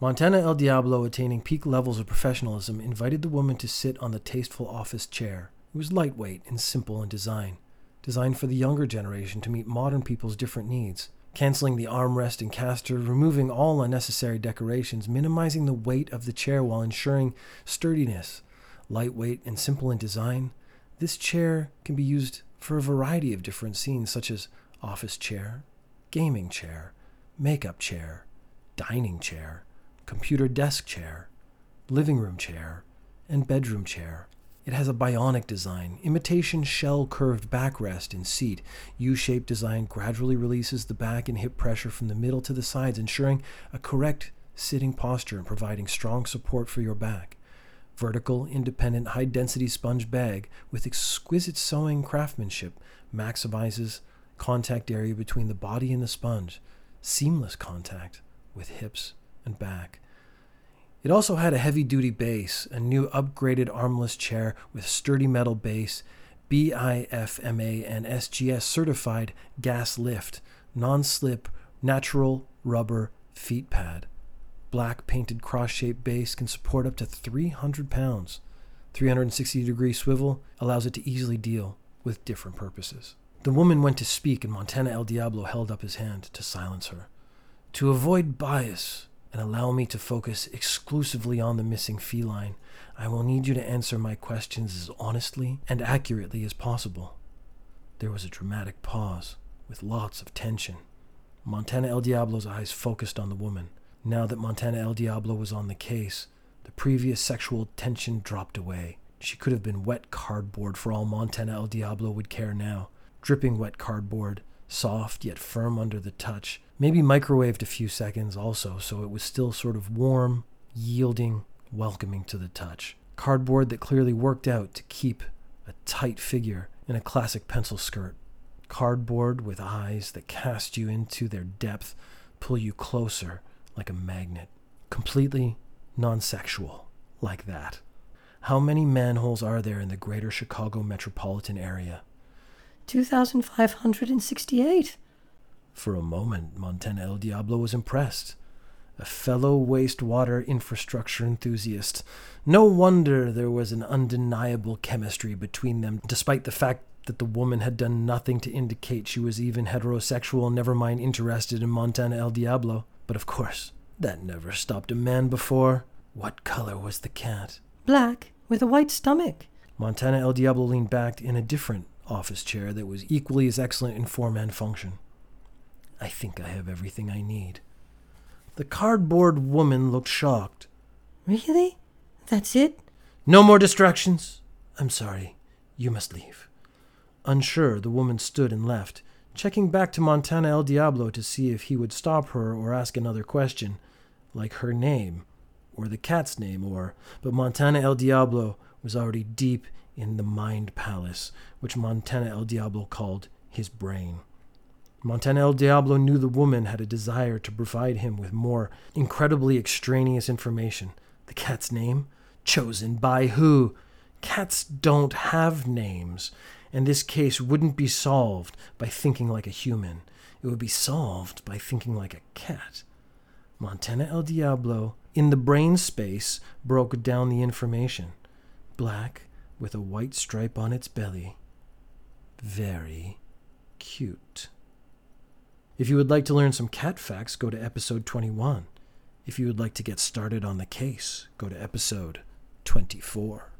Montana El Diablo, attaining peak levels of professionalism, invited the woman to sit on the tasteful office chair. It was lightweight and simple in design, designed for the younger generation to meet modern people's different needs. Canceling the armrest and caster, removing all unnecessary decorations, minimizing the weight of the chair while ensuring sturdiness. Lightweight and simple in design, this chair can be used for a variety of different scenes, such as office chair, gaming chair, makeup chair, dining chair, computer desk chair, living room chair, and bedroom chair. It has a bionic design, imitation shell curved backrest and seat. U shaped design gradually releases the back and hip pressure from the middle to the sides, ensuring a correct sitting posture and providing strong support for your back. Vertical, independent, high density sponge bag with exquisite sewing craftsmanship maximizes contact area between the body and the sponge. Seamless contact with hips and back. It also had a heavy duty base, a new upgraded armless chair with sturdy metal base, BIFMA and SGS certified gas lift, non slip, natural rubber feet pad. Black painted cross shaped base can support up to 300 pounds. 360 degree swivel allows it to easily deal with different purposes. The woman went to speak, and Montana El Diablo held up his hand to silence her. To avoid bias, and allow me to focus exclusively on the missing feline, I will need you to answer my questions as honestly and accurately as possible. There was a dramatic pause, with lots of tension. Montana El Diablo's eyes focused on the woman. Now that Montana El Diablo was on the case, the previous sexual tension dropped away. She could have been wet cardboard for all Montana El Diablo would care now. Dripping wet cardboard, soft yet firm under the touch, maybe microwaved a few seconds also, so it was still sort of warm, yielding, welcoming to the touch. Cardboard that clearly worked out to keep a tight figure in a classic pencil skirt. Cardboard with eyes that cast you into their depth, pull you closer like a magnet. Completely non sexual, like that. How many manholes are there in the greater Chicago metropolitan area? 2,568. For a moment, Montana El Diablo was impressed. A fellow wastewater infrastructure enthusiast. No wonder there was an undeniable chemistry between them, despite the fact that the woman had done nothing to indicate she was even heterosexual, never mind interested in Montana El Diablo. But of course, that never stopped a man before. What color was the cat? Black, with a white stomach. Montana El Diablo leaned back in a different office chair that was equally as excellent in form and function. I think I have everything I need. The cardboard woman looked shocked. Really? That's it? No more distractions. I'm sorry. You must leave. Unsure, the woman stood and left, checking back to Montana El Diablo to see if he would stop her or ask another question, like her name, or the cat's name, or. But Montana El Diablo was already deep in the mind palace, which Montana El Diablo called his brain. Montana El Diablo knew the woman had a desire to provide him with more incredibly extraneous information. The cat's name? Chosen by who? Cats don't have names, and this case wouldn't be solved by thinking like a human. It would be solved by thinking like a cat. Montana El Diablo, in the brain space, broke down the information. Black, with a white stripe on its belly. Very cute. If you would like to learn some cat facts, go to episode 21. If you would like to get started on the case, go to episode 24.